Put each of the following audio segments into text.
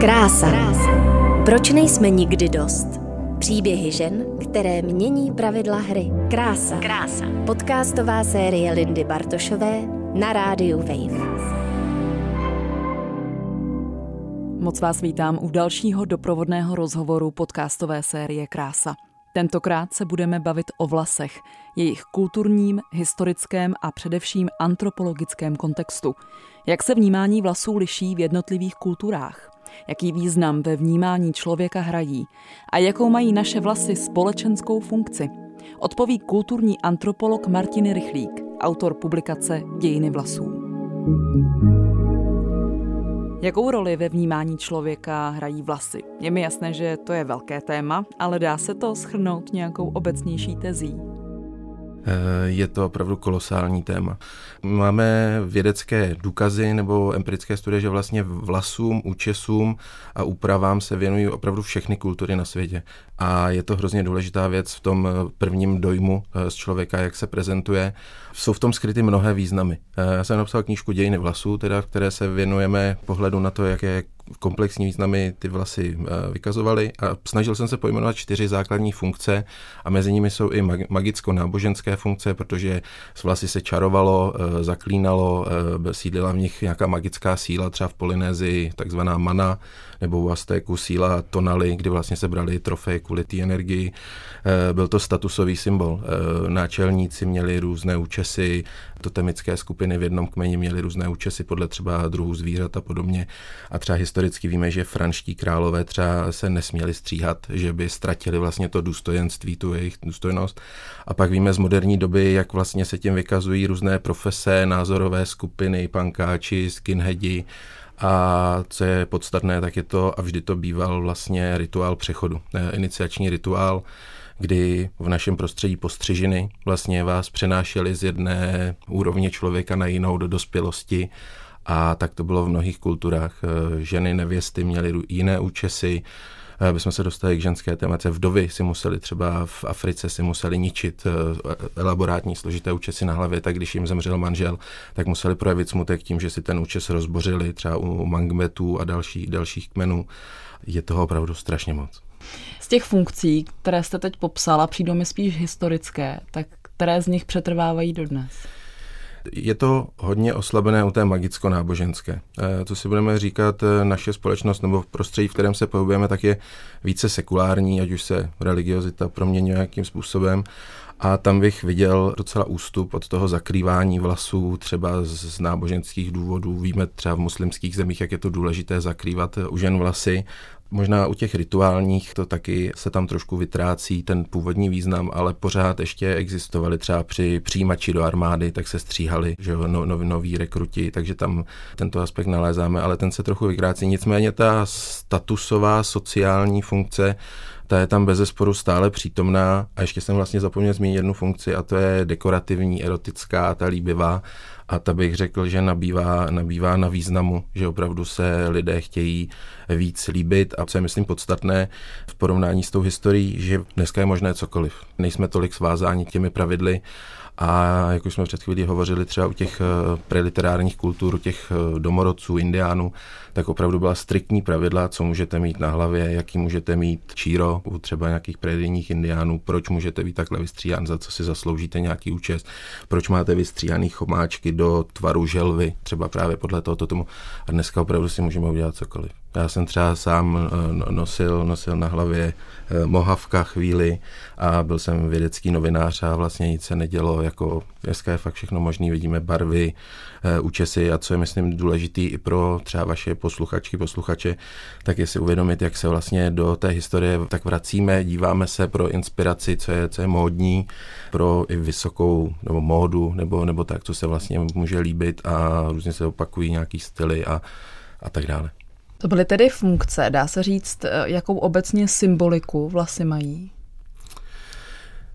Krása. Proč nejsme nikdy dost? Příběhy žen, které mění pravidla hry. Krása. Krása. Podcastová série Lindy Bartošové na rádiu Wave. Moc vás vítám u dalšího doprovodného rozhovoru podcastové série Krása. Tentokrát se budeme bavit o vlasech, jejich kulturním, historickém a především antropologickém kontextu. Jak se vnímání vlasů liší v jednotlivých kulturách? Jaký význam ve vnímání člověka hrají? A jakou mají naše vlasy společenskou funkci? Odpoví kulturní antropolog Martin Rychlík, autor publikace Dějiny vlasů. Jakou roli ve vnímání člověka hrají vlasy? Je mi jasné, že to je velké téma, ale dá se to schrnout nějakou obecnější tezí. Eh, je to opravdu kolosální téma. Máme vědecké důkazy nebo empirické studie, že vlastně vlasům, účesům a úpravám se věnují opravdu všechny kultury na světě. A je to hrozně důležitá věc v tom eh, prvním dojmu eh, z člověka, jak se prezentuje. Jsou v tom skryty mnohé významy. Já jsem napsal knížku Dějiny vlasů, teda, v které se věnujeme pohledu na to, jaké komplexní významy ty vlasy eh, vykazovaly a snažil jsem se pojmenovat čtyři základní funkce a mezi nimi jsou i magicko-náboženské funkce, protože s vlasy se čarovalo, eh, zaklínalo, eh, sídlila v nich nějaká magická síla, třeba v Polynézii takzvaná mana, nebo u Aztéku síla tonaly, kdy vlastně se brali trofeje kvůli té energii. Byl to statusový symbol. Náčelníci měli různé účesy, totemické skupiny v jednom kmeni měly různé účesy podle třeba druhů zvířat a podobně. A třeba historicky víme, že franští králové třeba se nesměli stříhat, že by ztratili vlastně to důstojenství, tu jejich důstojnost. A pak víme z moderní doby, jak vlastně se tím vykazují různé profese, názorové skupiny, pankáči, skinheadi, a co je podstatné, tak je to, a vždy to býval vlastně rituál přechodu, iniciační rituál, kdy v našem prostředí postřižiny vlastně vás přenášeli z jedné úrovně člověka na jinou do dospělosti a tak to bylo v mnohých kulturách. Eh, ženy, nevěsty měly jiné účesy, aby eh, jsme se dostali k ženské témace. Vdovy si museli třeba v Africe si museli ničit eh, elaborátní složité účesy na hlavě, tak když jim zemřel manžel, tak museli projevit smutek tím, že si ten účes rozbořili třeba u mangmetů a další, dalších kmenů. Je toho opravdu strašně moc. Z těch funkcí, které jste teď popsala, přijdou mi spíš historické, tak které z nich přetrvávají dodnes? Je to hodně oslabené u té magicko-náboženské. Co si budeme říkat, e, naše společnost nebo v prostředí, v kterém se pohybujeme, tak je více sekulární, ať už se religiozita proměňuje nějakým způsobem. A tam bych viděl docela ústup od toho zakrývání vlasů, třeba z náboženských důvodů. Víme třeba v muslimských zemích, jak je to důležité zakrývat u žen vlasy. Možná u těch rituálních to taky se tam trošku vytrácí ten původní význam, ale pořád ještě existovaly třeba při přijímači do armády, tak se stříhali, že jo, no, no, noví rekruti, takže tam tento aspekt nalézáme, ale ten se trochu vytrácí. Nicméně ta statusová sociální funkce ta je tam bezesporu stále přítomná a ještě jsem vlastně zapomněl zmínit jednu funkci a to je dekorativní, erotická, ta líbivá a ta bych řekl, že nabývá, nabývá na významu, že opravdu se lidé chtějí víc líbit a co je myslím podstatné v porovnání s tou historií, že dneska je možné cokoliv. Nejsme tolik svázáni těmi pravidly a jak už jsme před chvílí hovořili třeba u těch eh, preliterárních kultur, těch eh, domorodců, indiánů, tak opravdu byla striktní pravidla, co můžete mít na hlavě, jaký můžete mít číro u třeba nějakých predinních indiánů, proč můžete být takhle vystříhan, za co si zasloužíte nějaký účest, proč máte vystříhaný chomáčky do tvaru želvy, třeba právě podle tohoto tomu. A dneska opravdu si můžeme udělat cokoliv. Já jsem třeba sám eh, no, nosil, nosil na hlavě eh, mohavka chvíli a byl jsem vědecký novinář a vlastně nic se nedělo, jako dneska je fakt všechno možné, vidíme barvy, eh, účesy a co je myslím důležitý i pro třeba vaše posluchačky, posluchače, tak je si uvědomit, jak se vlastně do té historie tak vracíme, díváme se pro inspiraci, co je, co je módní, pro i vysokou nebo módu, nebo, nebo tak, co se vlastně může líbit a různě se opakují nějaký styly a, a tak dále. To byly tedy funkce, dá se říct, eh, jakou obecně symboliku vlasy mají?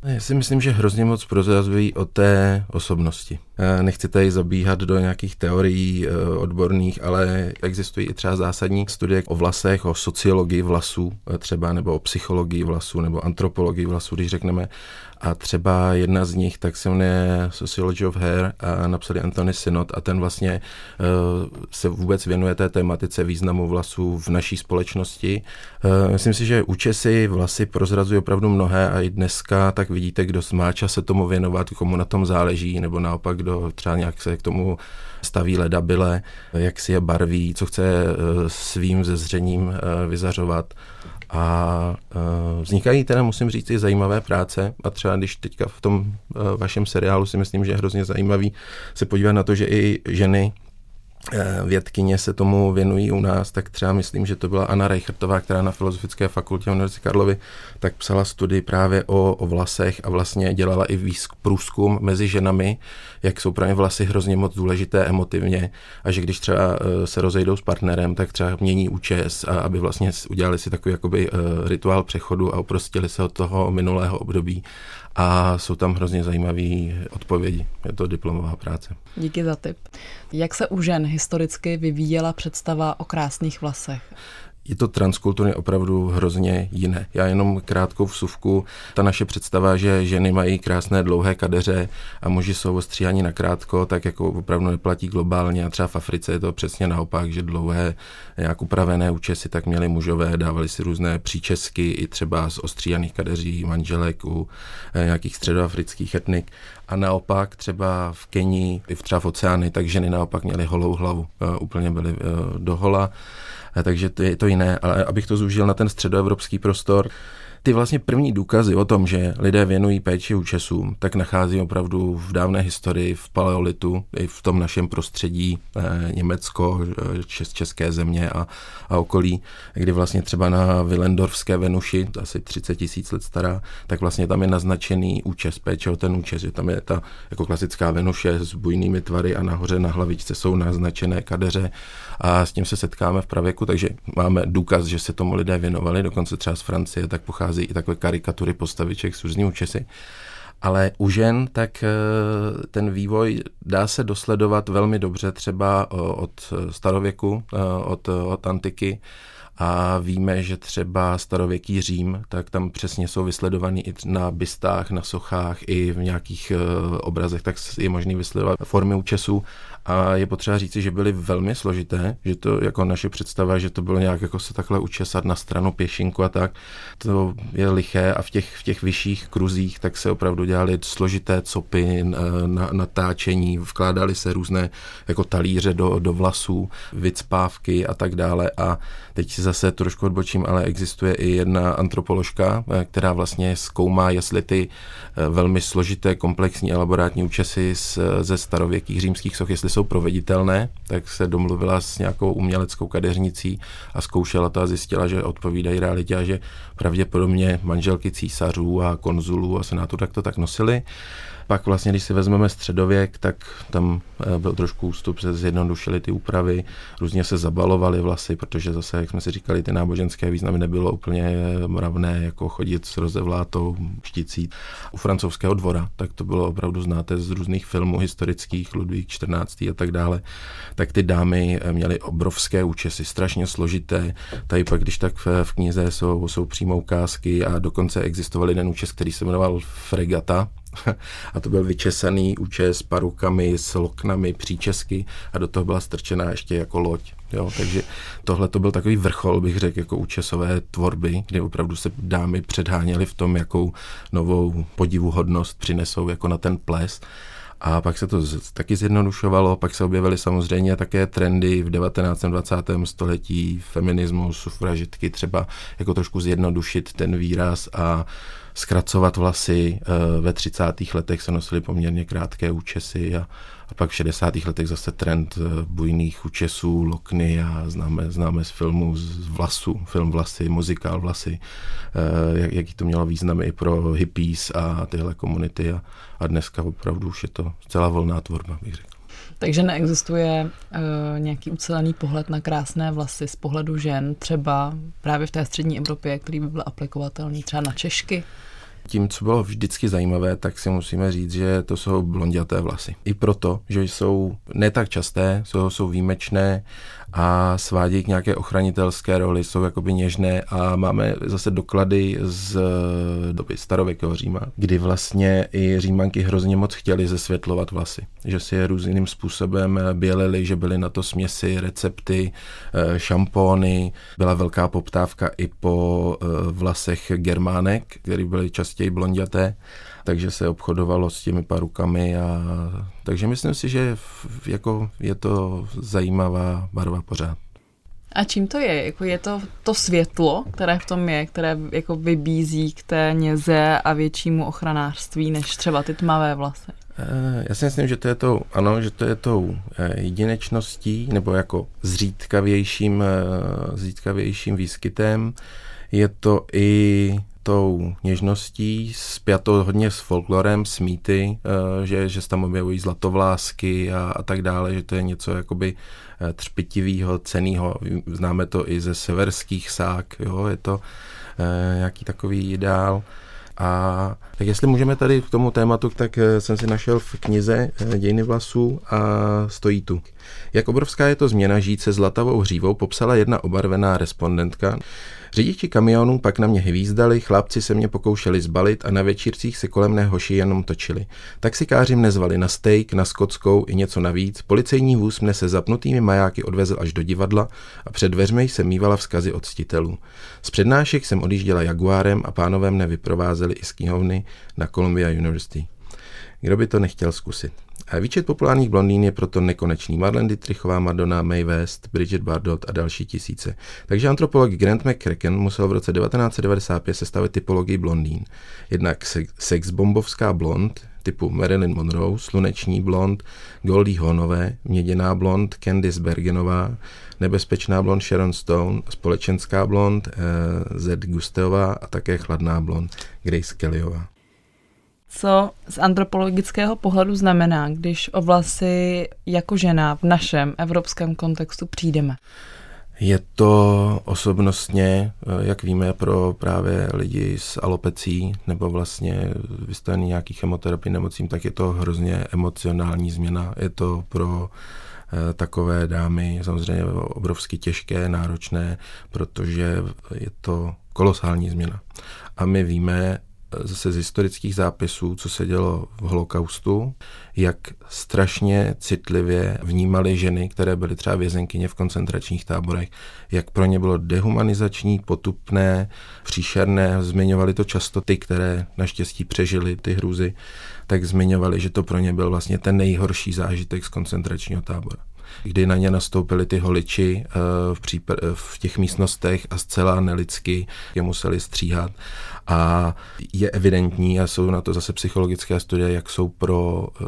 Já si myslím, že hrozně moc prozrazují o té osobnosti. Nechci tady zabíhat do nějakých teorií eh, odborných, ale existují i třeba zásadní studie o vlasech, o sociologii vlasů eh, třeba, nebo o psychologii vlasů, nebo antropologii vlasů, když řekneme. A třeba jedna z nich tak se jmenuje Sociology of Hair a napsali Anthony Synod a ten vlastně uh, se vůbec věnuje té tematice významu vlasů v naší společnosti. Uh, myslím si, že účesy vlasy prozrazují opravdu mnohé a i dneska tak vidíte, kdo má čas se tomu věnovat, komu na tom záleží, nebo naopak, kdo třeba nějak se k tomu staví ledabile, jak si je barví, co chce svým zezřením vyzařovat. A uh, vznikají teda, musím říct, i zajímavé práce. A třeba když teďka v tom uh, vašem seriálu si myslím, že je hrozně zajímavý se podívat na to, že i ženy vědkyně se tomu věnují u nás, tak třeba myslím, že to byla Anna Reichertová, která na Filozofické fakultě Univerzity Karlovy, tak psala studii právě o, o vlasech a vlastně dělala i výzk, průzkum mezi ženami, jak jsou právě vlasy hrozně moc důležité emotivně a že když třeba eh, se rozejdou s partnerem, tak třeba mění účes, a aby vlastně udělali si takový jakoby uh, rituál přechodu a uprostili se od toho minulého období a jsou tam hrozně zajímavé odpovědi. Je to diplomová práce. Díky za tip. Jak se u žen historicky vyvíjela představa o krásných vlasech? Je to transkulturně opravdu hrozně jiné. Já jenom krátkou vsuvku. Ta naše představa, že ženy mají krásné dlouhé kadeře a muži jsou ostříhaní na krátko, tak jako opravdu neplatí globálně a třeba v Africe je to přesně naopak, že dlouhé nějak upravené účesy tak měli mužové, dávali si různé příčesky i třeba z ostříhaných kadeří manželek u eh, nějakých středoafrických etnik. A naopak třeba v Kenii, i v třeba v oceány, tak ženy naopak měly holou hlavu, eh, úplně byly eh, dohola takže to je to jiné. Ale abych to zúžil na ten středoevropský prostor, ty vlastně první důkazy o tom, že lidé věnují péči účesům, tak nachází opravdu v dávné historii, v paleolitu, i v tom našem prostředí eh, Německo, eh, čes, české země a, a okolí, kdy vlastně třeba na Willendorfské Venuši, asi 30 tisíc let stará, tak vlastně tam je naznačený účes, péče o ten účes, že tam je ta jako klasická Venuše s bujnými tvary a nahoře na hlavičce jsou naznačené kadeře a s tím se setkáme v pravěku, takže máme důkaz, že se tomu lidé věnovali, dokonce třeba z Francie, tak pochází i takové karikatury postaviček s různými účesy. Ale u žen tak eh, ten vývoj dá se dosledovat velmi dobře třeba od starověku, eh, od, od antiky a víme, že třeba starověký Řím, tak tam přesně jsou vysledovaný i na bystách, na sochách, i v nějakých eh, obrazech, tak je možný vysledovat formy účesů. A je potřeba říci, že byly velmi složité, že to jako naše představa, že to bylo nějak jako se takhle učesat na stranu pěšinku a tak, to je liché a v těch, v těch vyšších kruzích tak se opravdu dělali složité copy, na, natáčení, vkládali se různé jako talíře do, do vlasů, vycpávky a tak dále. A teď zase trošku odbočím, ale existuje i jedna antropoložka, eh, která vlastně zkoumá, jestli ty eh, velmi složité komplexní elaborátní účesy ze starověkých římských soch, jestli jsou proveditelné, tak se domluvila s nějakou uměleckou kadeřnicí a zkoušela to a zjistila, že odpovídají realitě a že pravděpodobně manželky císařů a konzulů a senátu tak to tak nosili. Pak vlastně, když si vezmeme středověk, tak tam eh, byl trošku ústup, se zjednodušily ty úpravy, různě se zabalovaly vlasy, protože zase, jak jsme si říkali, ty náboženské významy nebylo úplně mravné, jako chodit s rozevlátou šticí. U francouzského dvora, tak to bylo opravdu znáte z různých filmů historických, Ludvík 14. a tak dále, tak ty dámy eh, měly obrovské účesy, strašně složité. Tady pak, když tak v, v knize jsou, jsou přímo ukázky a dokonce existoval jeden účes, který se jmenoval Fregata, a to byl vyčesaný účes parukami, s loknami, příčesky a do toho byla strčená ještě jako loď. Jo, takže tohle to byl takový vrchol, bych řekl, jako účesové tvorby, kde opravdu se dámy předháněly v tom, jakou novou podivuhodnost přinesou jako na ten ples. A pak se to taky zjednodušovalo, pak se objevily samozřejmě také trendy v 19. 20. století, feminismus, sufražitky, třeba jako trošku zjednodušit ten výraz a zkracovat vlasy. Eh, ve 30. letech se nosily poměrně krátké účesy a, a pak v 60. letech zase trend eh, bujných účesů, lokny a známe, známe z filmu z vlasů, film Vlasy, muzikál Vlasy, eh, jak, jaký to mělo význam i pro hippies a tyhle komunity a, a dneska opravdu už je to celá volná tvorba, bych řekl. Takže neexistuje uh, nějaký ucelený pohled na krásné vlasy z pohledu žen, třeba právě v té střední Evropě, který by byl aplikovatelný třeba na Češky? Tím, co bylo vždycky zajímavé, tak si musíme říct, že to jsou blonděté vlasy. I proto, že jsou ne tak časté, jsou, jsou výjimečné a svádějí k nějaké ochranitelské roli, jsou jakoby něžné a máme zase doklady z doby starověkého Říma, kdy vlastně i římanky hrozně moc chtěli zesvětlovat vlasy, že si je různým způsobem bělili, že byly na to směsi, recepty, eh, šampóny, byla velká poptávka i po eh, vlasech germánek, které byly častěji blonděté takže se obchodovalo s těmi parukami a takže myslím si, že jako je to zajímavá barva pořád. A čím to je? Jako je to to světlo, které v tom je, které jako vybízí k té něze a většímu ochranářství, než třeba ty tmavé vlasy? Eh, já si myslím, že to je tou, ano, že to je tou eh, jedinečností nebo jako zřídkavějším, eh, zřídkavějším výskytem. Je to i tou něžností, spjato hodně s folklorem, s mýty, eh, že, že se tam objevují zlatovlásky a, a tak dále, že to je něco jakoby eh, třpitivého, ceného. Známe to i ze severských sák, jo, je to eh, nějaký takový ideál. A tak jestli můžeme tady k tomu tématu, tak jsem si našel v knize Dějiny vlasů a stojí tu. Jak obrovská je to změna žít se zlatavou hřívou, popsala jedna obarvená respondentka. Řidiči kamionů pak na mě hvízdali, chlapci se mě pokoušeli zbalit a na večírcích se kolem mé hoši jenom točili. Taxikáři mne zvali na steak, na skotskou i něco navíc, policejní vůz mne se zapnutými majáky odvezl až do divadla a před dveřmi jsem mývala vzkazy od ctitelů. Z přednášek jsem odjížděla Jaguárem a pánové mne vyprovázeli i z knihovny na Columbia University. Kdo by to nechtěl zkusit? Výčet populárních blondýn je proto nekonečný. Marlene Dietrichová, Madonna, Mae West, Bridget Bardot a další tisíce. Takže antropolog Grant McCracken musel v roce 1995 sestavit typologii blondýn. Jednak sexbombovská blond, typu Marilyn Monroe, sluneční blond, Goldie Hawnové, měděná blond, Candice Bergenová, nebezpečná blond Sharon Stone, společenská blond, eh, Zed Gusteová a také chladná blond Grace Kellyová co z antropologického pohledu znamená, když o vlasy jako žena v našem evropském kontextu přijdeme? Je to osobnostně, jak víme, pro právě lidi s alopecí nebo vlastně vystavený nějaký chemoterapii nemocím, tak je to hrozně emocionální změna. Je to pro eh, takové dámy samozřejmě obrovsky těžké, náročné, protože je to kolosální změna. A my víme, zase z historických zápisů, co se dělo v holokaustu, jak strašně citlivě vnímali ženy, které byly třeba vězenkyně v koncentračních táborech, jak pro ně bylo dehumanizační, potupné, příšerné, zmiňovali to často ty, které naštěstí přežili ty hrůzy, tak zmiňovali, že to pro ně byl vlastně ten nejhorší zážitek z koncentračního tábora kdy na ně nastoupili ty holiči eh, v, případ, v těch místnostech a zcela nelidsky je museli stříhat. A je evidentní, a jsou na to zase psychologické studie, jak jsou pro eh,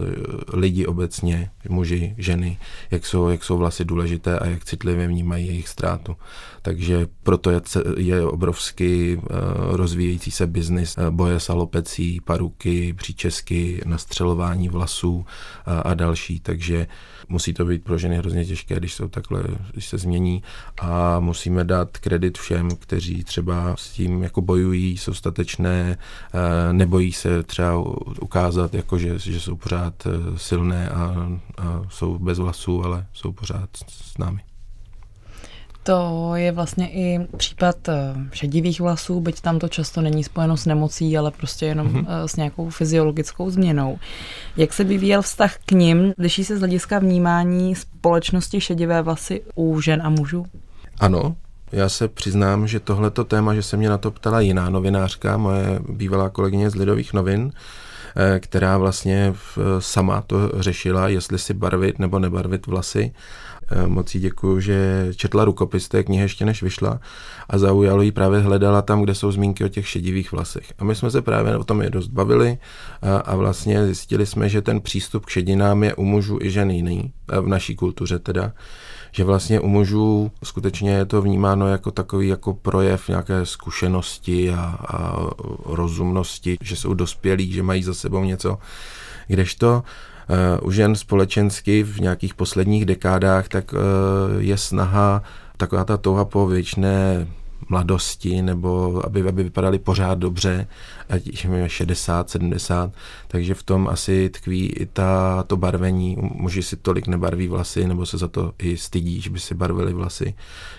lidi obecně, muži, ženy, jak jsou, jak jsou vlasy důležité a jak citlivě vnímají jejich ztrátu. Takže proto je, je obrovský uh, rozvíjející se biznis uh, boje s alopecí, paruky, příčesky, nastřelování vlasů a, a další. Takže musí to být pro ženy hrozně těžké, když jsou takhle, když se změní a musíme dát kredit všem, kteří třeba s tím jako bojují, jsou statečné, uh, nebojí se třeba ukázat, jako že, že jsou pořád silné a, a jsou bez vlasů, ale jsou pořád s námi. To je vlastně i případ eh, šedivých vlasů, byť tam to často není spojeno s nemocí, ale prostě jenom mm-hmm. s nějakou fyziologickou změnou. Jak se vyvíjel vztah k ním? Liší se z hlediska vnímání společnosti šedivé vlasy u žen a mužů? Ano, já se přiznám, že tohleto téma, že se mě na to ptala jiná novinářka, moje bývalá kolegyně z Lidových novin, eh, která vlastně sama to řešila, jestli si barvit nebo nebarvit vlasy. Eh, moc jí děkuju, že četla rukopis té knihy ještě než vyšla a zaujalo jí právě hledala tam, kde jsou zmínky o těch šedivých vlasech. A my jsme se právě o tom je dost bavili a, a vlastně zjistili jsme, že ten přístup k šedinám je u mužů i žen jiný, v naší kultuře teda, že vlastně u mužů skutečně je to vnímáno jako takový jako projev nějaké zkušenosti a, a rozumnosti, že jsou dospělí, že mají za sebou něco, kdežto Eh, u žen společensky v nějakých posledních dekádách, tak eh, je snaha, taková ta touha po věčné mladosti nebo aby, aby vypadaly pořád dobře, ať jim 60, 70, takže v tom asi tkví i ta, to barvení. Muži si tolik nebarví vlasy nebo se za to i stydí, že by si barvili vlasy.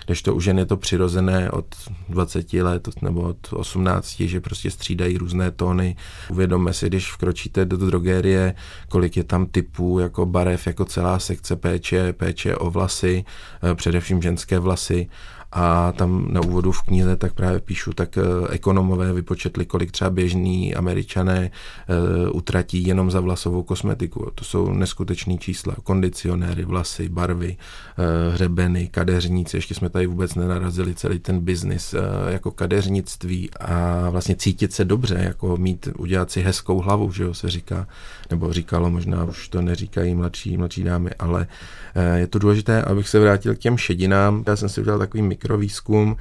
Když to u žen je to přirozené od 20 let nebo od 18, že prostě střídají různé tóny. Uvědomme si, když vkročíte do drogérie, kolik je tam typů jako barev, jako celá sekce péče, péče o vlasy, eh, především ženské vlasy a tam na úvodu v knize tak právě píšu, tak eh, ekonomové vypočetli, kolik třeba běžní američané uh, utratí jenom za vlasovou kosmetiku. To jsou neskutečné čísla. Kondicionéry, vlasy, barvy, uh, hřebeny, kadeřníci. Ještě jsme tady vůbec nenarazili celý ten biznis jako kadeřnictví a vlastně cítit se dobře, jako mít, udělat si hezkou hlavu, že jo, se říká, nebo říkalo, možná už to neříkají mladší, mladší dámy, ale uh, je to důležité, abych se vrátil k těm šedinám. Já jsem si udělal takový mikrovýzkum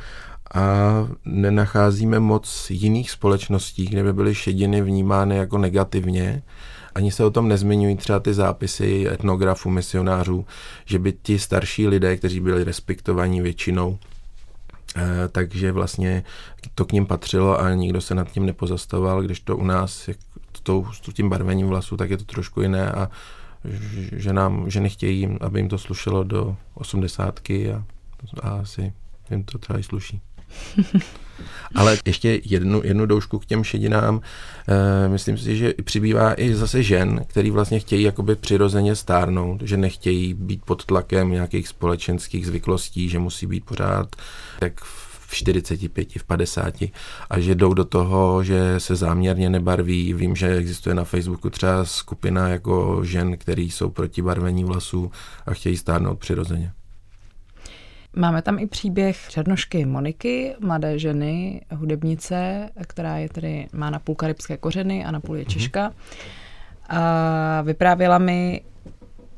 a nenacházíme moc jiných společností, kde by byly šediny vnímány jako negativně. Ani se o tom nezmiňují třeba ty zápisy etnografů, misionářů, že by ti starší lidé, kteří byli respektovaní většinou, eh, takže vlastně to k ním patřilo a nikdo se nad tím nepozastavoval, když to u nás to, s tím barvením vlasů, tak je to trošku jiné a že nám, že nechtějí, aby jim to slušelo do osmdesátky a, a asi jim to třeba i sluší. Ale ještě jednu, jednu doušku k těm šedinám. E, myslím si, že přibývá i zase žen, který vlastně chtějí jakoby přirozeně stárnout, že nechtějí být pod tlakem nějakých společenských zvyklostí, že musí být pořád jak v 45, v 50 a že jdou do toho, že se záměrně nebarví. Vím, že existuje na Facebooku třeba skupina jako žen, který jsou proti barvení vlasů a chtějí stárnout přirozeně. Máme tam i příběh černošky Moniky, mladé ženy, hudebnice, která je tedy, má na půl karibské kořeny a na půl je mhm. Češka. A vyprávěla mi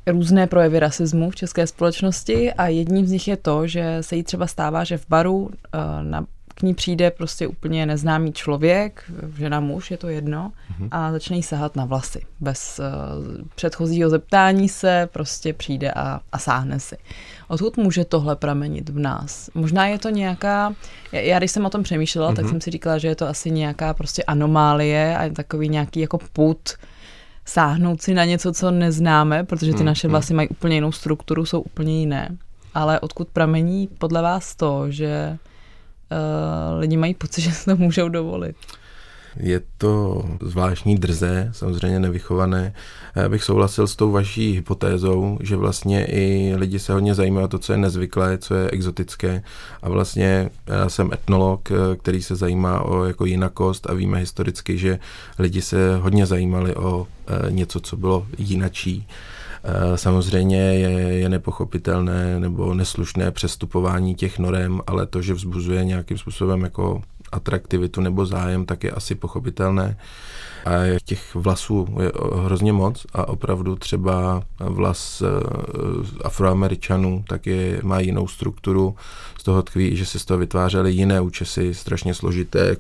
různé projevy rasismu v české společnosti a jedním z nich je to, že se jí třeba stává, že v baru eh, na k ní přijde prostě úplně neznámý člověk, žena muž, je to jedno, mm-hmm. a začne jí sahat na vlasy. Bez uh, předchozího zeptání se prostě přijde a, a sáhne si. Odkud může tohle pramenit v nás? Možná je to nějaká, já, já když jsem o tom přemýšlela, mm-hmm. tak mhm. jsem si říkala, že je to asi nějaká prostě anomálie a takový nějaký jako put sáhnout si na něco, co neznáme, protože ty mm, naše vlasy mají úplně jinou strukturu, jsou úplně jiné. Ale odkud pramení podle vás to, že uh, lidi mají pocit, že se to můžou dovolit? Je to zvláštní drze, samozřejmě nevychované. Já bych souhlasil s tou vaší hypotézou, že vlastně i lidi se hodně zajímají o to, co je nezvyklé, co je exotické. A vlastně já jsem etnolog, který se zajímá o jako jinakost a víme historicky, že lidi se hodně zajímali o eh, něco, co bylo jinačí. Eh, samozřejmě je, je nepochopitelné nebo neslušné přestupování těch norem, ale to, že vzbuzuje nějakým způsobem jako atraktivitu nebo zájem, tak je asi pochopitelné. A těch vlasů je hrozně moc a opravdu třeba vlas eh, afroameričanů tak je, má jinou strukturu, z toho tkví, že se z toho vytvářely jiné účesy, strašně složité,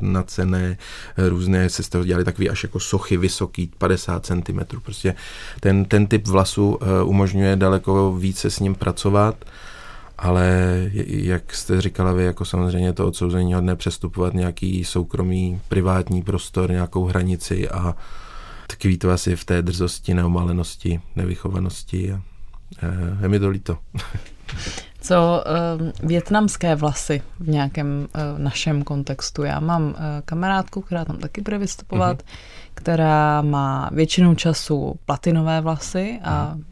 na cené, různé, se z toho dělali takový až jako sochy vysoký, 50 cm. Prostě ten, ten typ vlasu eh, umožňuje daleko více s ním pracovat ale jak jste říkala vy, jako samozřejmě to odsouzení hodné přestupovat nějaký soukromý, privátní prostor, nějakou hranici a tkví to asi v té drzosti, neomalenosti, nevychovanosti a e, je mi to líto. Co uh, větnamské vlasy v nějakém uh, našem kontextu? Já mám uh, kamarádku, která tam taky bude vystupovat, uh-huh. která má většinu času platinové vlasy a uh-huh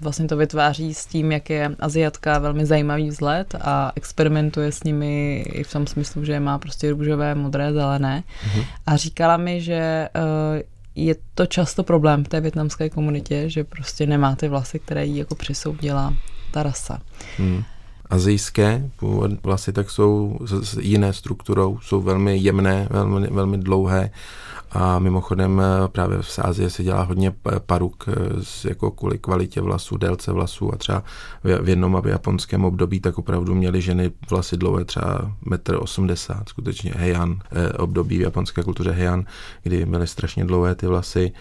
vlastně to vytváří s tím, jak je Aziatka velmi zajímavý vzhled a experimentuje s nimi i v tom smyslu, že má prostě růžové, modré, zelené. Mm-hmm. A říkala mi, že uh, je to často problém v té větnamské komunitě, že prostě nemá ty vlasy, které jí jako přisoudila ta rasa. Mm. Azijské vlasy tak jsou s jiné strukturou, jsou velmi jemné, velmi, velmi dlouhé a mimochodem eh, právě v Ázii se dělá hodně paruk eh, jako kvůli kvalitě vlasů, délce vlasů a třeba v jednom a v japonském období tak opravdu měly ženy vlasy dlouhé třeba 1,80 m, skutečně Heian, eh, období v japonské kultuře Heian, kdy byly strašně dlouhé ty vlasy.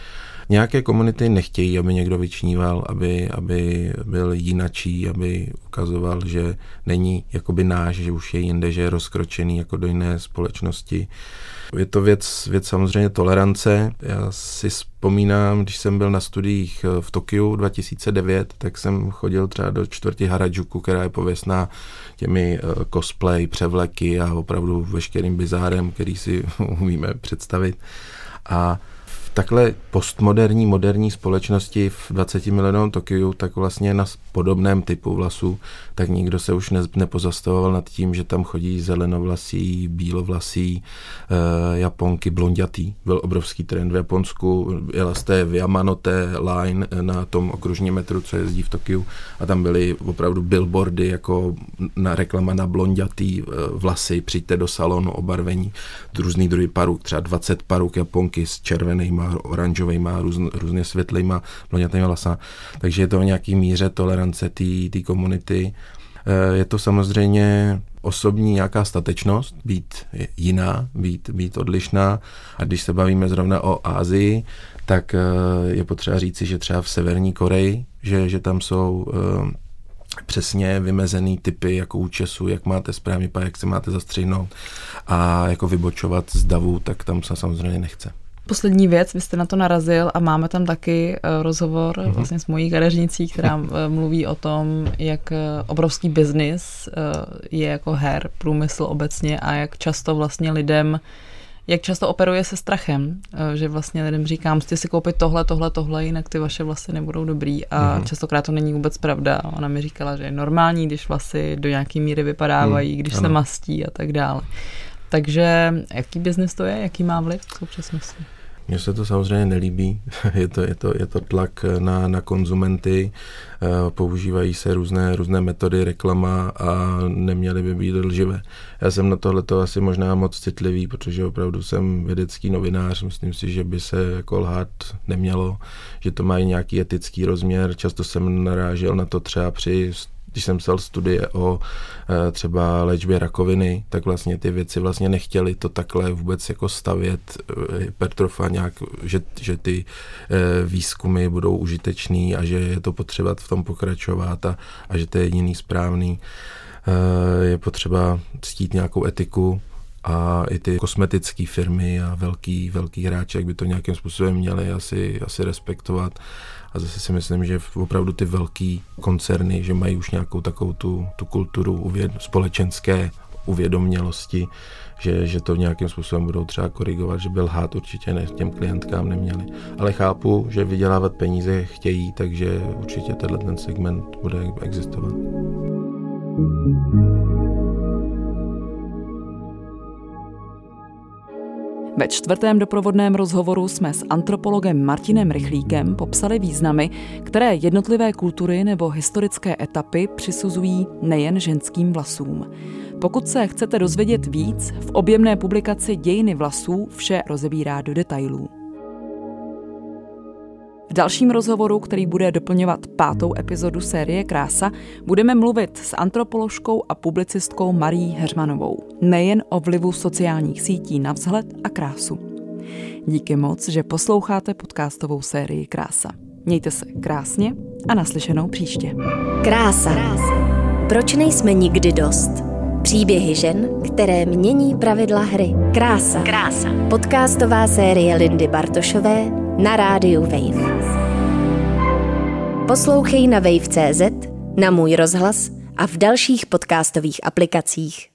Nějaké komunity nechtějí, aby někdo vyčníval, aby, aby byl jinačí, aby ukazoval, že není jakoby náš, že už je jinde, že je rozkročený jako do jiné společnosti. Je to věc, věc samozřejmě tolerance. Já si vzpomínám, když jsem byl na studiích v Tokiu 2009, tak jsem chodil třeba do čtvrti Harajuku, která je pověstná těmi eh, cosplay, převleky a opravdu veškerým bizárem, který si umíme představit. A takhle postmoderní, moderní společnosti v 20 milionovém Tokiu, tak vlastně na podobném typu vlasů, tak nikdo se už ne, nepozastavoval nad tím, že tam chodí zelenovlasí, bílovlasí, e, Japonky, blondětý. Byl obrovský trend v Japonsku, jela jste v Yamanote line na tom okružním metru, co jezdí v Tokiu a tam byly opravdu billboardy jako na reklama na blondětý e, vlasy, přijďte do salonu obarvení, různý druhý paruk, třeba 20 paruk Japonky s červenýma, oranžovýma, různ, různě světlýma, blondětýma vlasama. Takže je to o nějaký míře tolerance té komunity. Eh, je to samozřejmě osobní nějaká statečnost, být jiná, být, být odlišná. A když se bavíme zrovna o Ázii, tak eh, je potřeba říci, že třeba v Severní Koreji, že, že tam jsou eh, přesně vymezený typy jako účesu, jak máte správně jak se máte zastřihnout a jako vybočovat z davu, tak tam se samozřejmě nechce. Poslední věc, vy jste na to narazil a máme tam taky eh, rozhovor mm-hmm. vlastně s mojí kadeřnicí, která eh, mluví o tom, jak eh, obrovský biznis je jako her, průmysl obecně a jak často vlastně lidem jak často operuje se strachem, že vlastně lidem říkám, musíte si koupit tohle, tohle, tohle, jinak ty vaše vlasy nebudou dobrý a mm. častokrát to není vůbec pravda. Ona mi říkala, že je normální, když vlasy do nějaké míry vypadávají, mm. když ano. se mastí a tak dále. Takže jaký biznis to je, jaký má vliv v současnosti? Mně se to samozřejmě nelíbí, je to, je to, je to tlak na, na konzumenty, eh, používají se různé, různé metody reklama a neměly by být lživé. Já jsem na tohle asi možná moc citlivý, protože opravdu jsem vědecký novinář, myslím si, že by se jako lhát nemělo, že to má nějaký etický rozměr. Často jsem narážel na to třeba při když jsem psal studie o e, třeba léčbě rakoviny, tak vlastně ty věci vlastně nechtěli to takhle vůbec jako stavět e, hypertrofa nějak, že, že ty e, výzkumy budou užitečný a že je to potřeba v tom pokračovat a, a že to je jediný správný. Je potřeba ctít nějakou etiku, a i ty kosmetické firmy a velký, velký hráči, jak by to nějakým způsobem měli asi, asi respektovat. A zase si myslím, že opravdu ty velký koncerny, že mají už nějakou takovou tu, tu kulturu uvěd, společenské uvědomělosti, že, že to nějakým způsobem budou třeba korigovat, že byl lhát určitě ne, těm klientkám neměli. Ale chápu, že vydělávat peníze chtějí, takže určitě tenhle ten segment bude existovat. Ve čtvrtém doprovodném rozhovoru jsme s antropologem Martinem Rychlíkem popsali významy, které jednotlivé kultury nebo historické etapy přisuzují nejen ženským vlasům. Pokud se chcete dozvědět víc, v objemné publikaci Dějiny vlasů vše rozebírá do detailů. V dalším rozhovoru, který bude doplňovat pátou epizodu série Krása, budeme mluvit s antropoložkou a publicistkou Marí Heřmanovou. Nejen o vlivu sociálních sítí na vzhled a krásu. Díky moc, že posloucháte podcastovou sérii Krása. Mějte se krásně a naslyšenou příště. Krása. Proč nejsme nikdy dost? Příběhy žen, které mění pravidla hry. Krása. Krása. Podcastová série Lindy Bartošové na rádiu Wave. Poslouchej na wave.cz, na můj rozhlas a v dalších podcastových aplikacích.